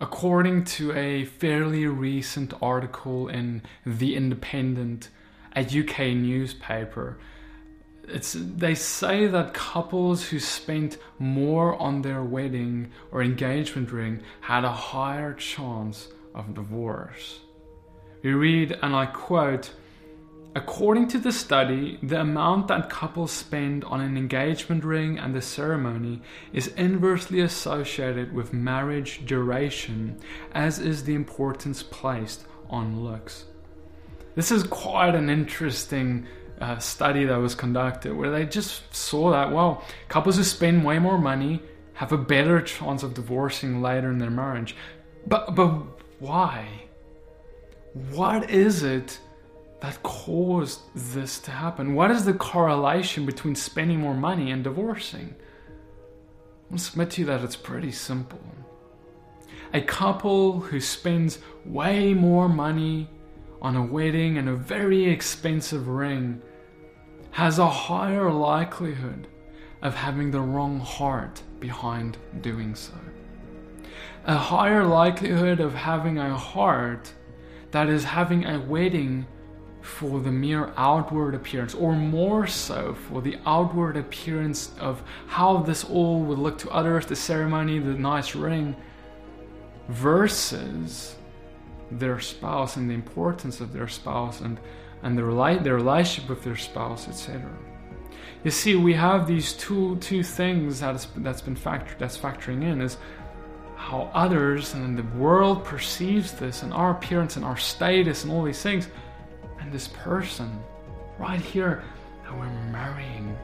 According to a fairly recent article in The Independent, a UK newspaper, it's they say that couples who spent more on their wedding or engagement ring had a higher chance of divorce. We read, and I quote, According to the study, the amount that couples spend on an engagement ring and the ceremony is inversely associated with marriage duration, as is the importance placed on looks. This is quite an interesting uh, study that was conducted where they just saw that, well, couples who spend way more money have a better chance of divorcing later in their marriage. But, but why? What is it that caused this to happen? What is the correlation between spending more money and divorcing? I'll submit to you that it's pretty simple. A couple who spends way more money on a wedding and a very expensive ring has a higher likelihood of having the wrong heart behind doing so. A higher likelihood of having a heart that is having a wedding for the mere outward appearance, or more so for the outward appearance of how this all would look to others, the ceremony, the nice ring, versus their spouse and the importance of their spouse and, and their, li- their relationship with their spouse, etc. You see, we have these two two things that is, that's been factored that's factoring in is how others and the world perceives this and our appearance and our status and all these things and this person right here that we're marrying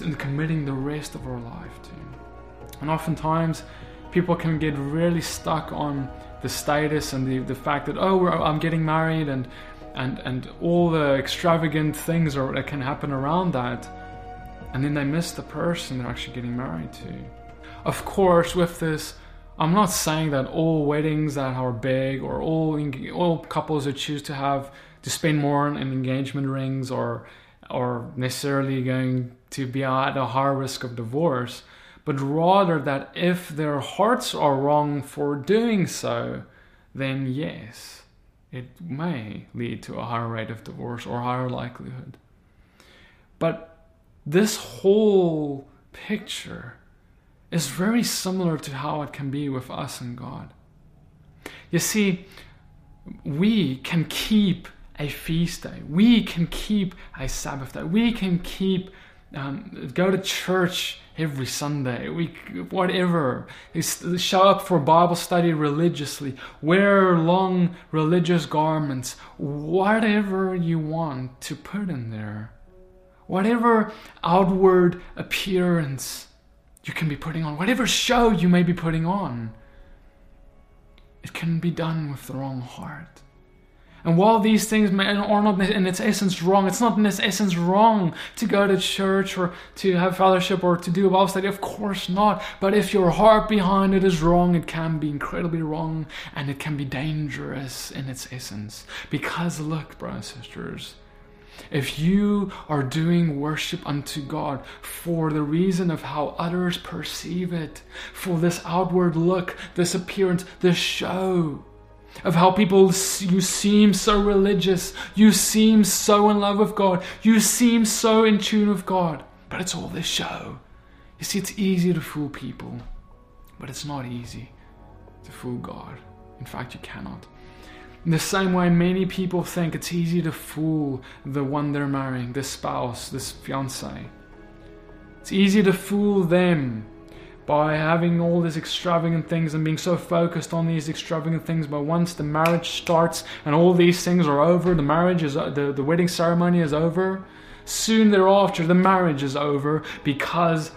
and committing the rest of our life to. And oftentimes people can get really stuck on the status and the, the fact that oh I'm getting married and and and all the extravagant things are, that can happen around that and then they miss the person they're actually getting married to. Of course, with this, I'm not saying that all weddings that are big or all all couples that choose to have to spend more on engagement rings or or necessarily going to be at a higher risk of divorce, but rather that if their hearts are wrong for doing so, then yes, it may lead to a higher rate of divorce or higher likelihood. But this whole picture is very similar to how it can be with us and God. You see, we can keep a feast day, we can keep a Sabbath day, we can keep um, go to church every Sunday, we whatever, show up for Bible study religiously, wear long religious garments, whatever you want to put in there. Whatever outward appearance you can be putting on, whatever show you may be putting on, it can be done with the wrong heart. And while these things may, are not in its essence wrong, it's not in its essence wrong to go to church or to have fellowship or to do a Bible study. Of course not. But if your heart behind it is wrong, it can be incredibly wrong and it can be dangerous in its essence. Because look, brothers and sisters, if you are doing worship unto God for the reason of how others perceive it, for this outward look, this appearance, this show, of how people, you seem so religious, you seem so in love with God, you seem so in tune with God, but it's all this show. You see, it's easy to fool people, but it's not easy to fool God. In fact, you cannot. In the same way, many people think it's easy to fool the one they're marrying, this spouse, this fiance. It's easy to fool them by having all these extravagant things and being so focused on these extravagant things. But once the marriage starts and all these things are over, the marriage is the, the wedding ceremony is over. Soon thereafter, the marriage is over because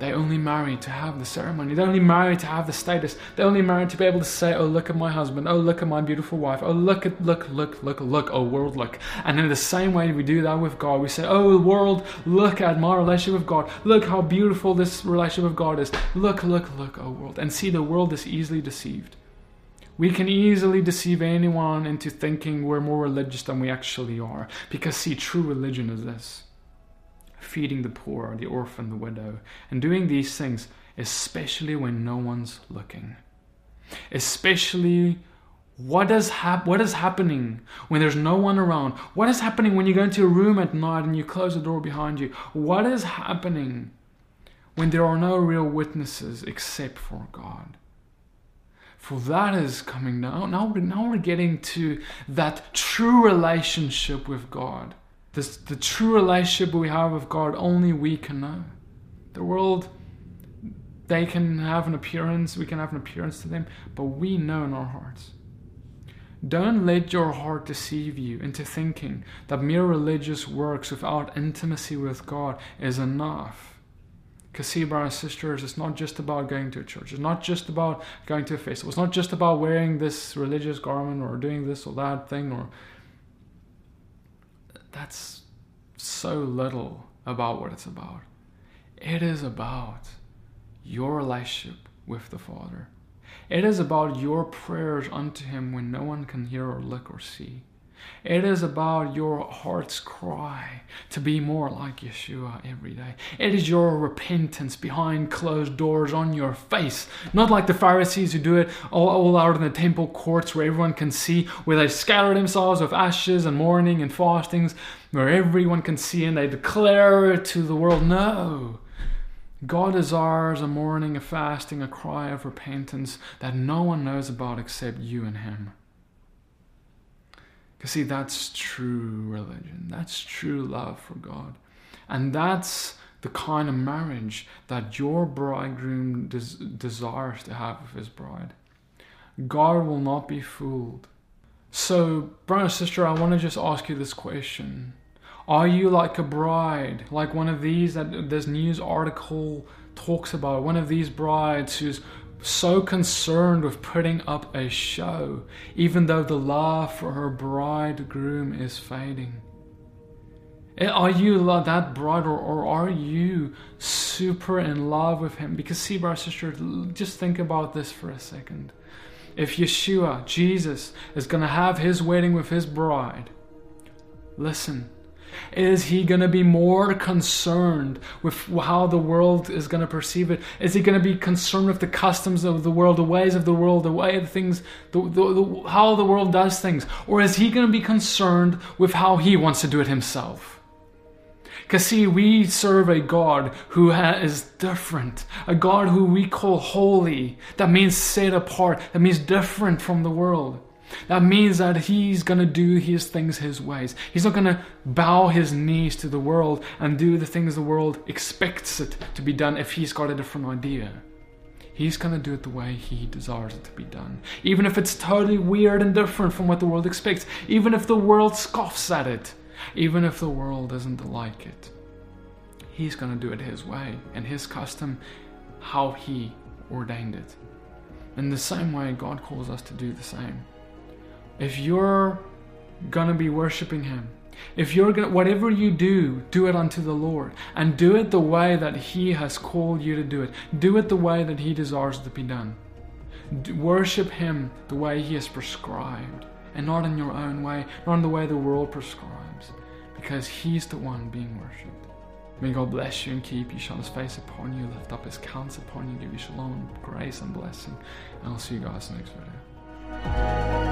they only marry to have the ceremony. They only marry to have the status. They only marry to be able to say, "Oh, look at my husband. Oh, look at my beautiful wife. Oh, look at look look look look. Oh, world, look." And in the same way we do that with God, we say, "Oh, world, look at my relationship with God. Look how beautiful this relationship with God is. Look, look, look, oh world." And see, the world is easily deceived. We can easily deceive anyone into thinking we're more religious than we actually are. Because see, true religion is this feeding the poor, the orphan, the widow, and doing these things, especially when no one's looking. especially what is, hap- what is happening when there's no one around? What is happening when you go into a room at night and you close the door behind you? What is happening when there are no real witnesses except for God? For that is coming now. Now, we're, now we're getting to that true relationship with God. This, the true relationship we have with God, only we can know. The world, they can have an appearance, we can have an appearance to them, but we know in our hearts. Don't let your heart deceive you into thinking that mere religious works without intimacy with God is enough. Because, see, brothers and sisters, it's not just about going to a church. It's not just about going to a festival. It's not just about wearing this religious garment or doing this or that thing. Or that's so little about what it's about. It is about your relationship with the Father. It is about your prayers unto Him when no one can hear or look or see. It is about your heart's cry to be more like Yeshua every day. It is your repentance behind closed doors on your face. Not like the Pharisees who do it all, all out in the temple courts where everyone can see, where they scatter themselves with ashes and mourning and fastings, where everyone can see and they declare it to the world. No. God desires a mourning, a fasting, a cry of repentance that no one knows about except you and Him. Because, see, that's true religion. That's true love for God. And that's the kind of marriage that your bridegroom des- desires to have with his bride. God will not be fooled. So, brother sister, I want to just ask you this question are you like a bride, like one of these that this news article talks about? One of these brides who's so concerned with putting up a show, even though the love for her bridegroom is fading. Eh, are you that bride, or, or are you super in love with him? Because, see, brother, sister, just think about this for a second. If Yeshua, Jesus, is going to have his wedding with his bride, listen, is he going to be more concerned with how the world is going to perceive it? Is he going to be concerned with the customs of the world, the ways of the world, the way of things, the, the, the, how the world does things? Or is he going to be concerned with how he wants to do it himself? Because, see, we serve a God who is different, a God who we call holy. That means set apart, that means different from the world. That means that he's going to do his things his ways. He's not going to bow his knees to the world and do the things the world expects it to be done if he's got a different idea. He's going to do it the way he desires it to be done. Even if it's totally weird and different from what the world expects. Even if the world scoffs at it. Even if the world doesn't like it. He's going to do it his way and his custom, how he ordained it. In the same way, God calls us to do the same if you're gonna be worshiping Him, if you're gonna, whatever you do, do it unto the Lord and do it the way that He has called you to do it. Do it the way that He desires to be done. worship Him the way He has prescribed and not in your own way, not in the way the world prescribes, because He's the one being worshipped. May God bless you and keep you, shine His face upon you, lift up His counts upon you, give you shalom, grace, and blessing. And I'll see you guys next video.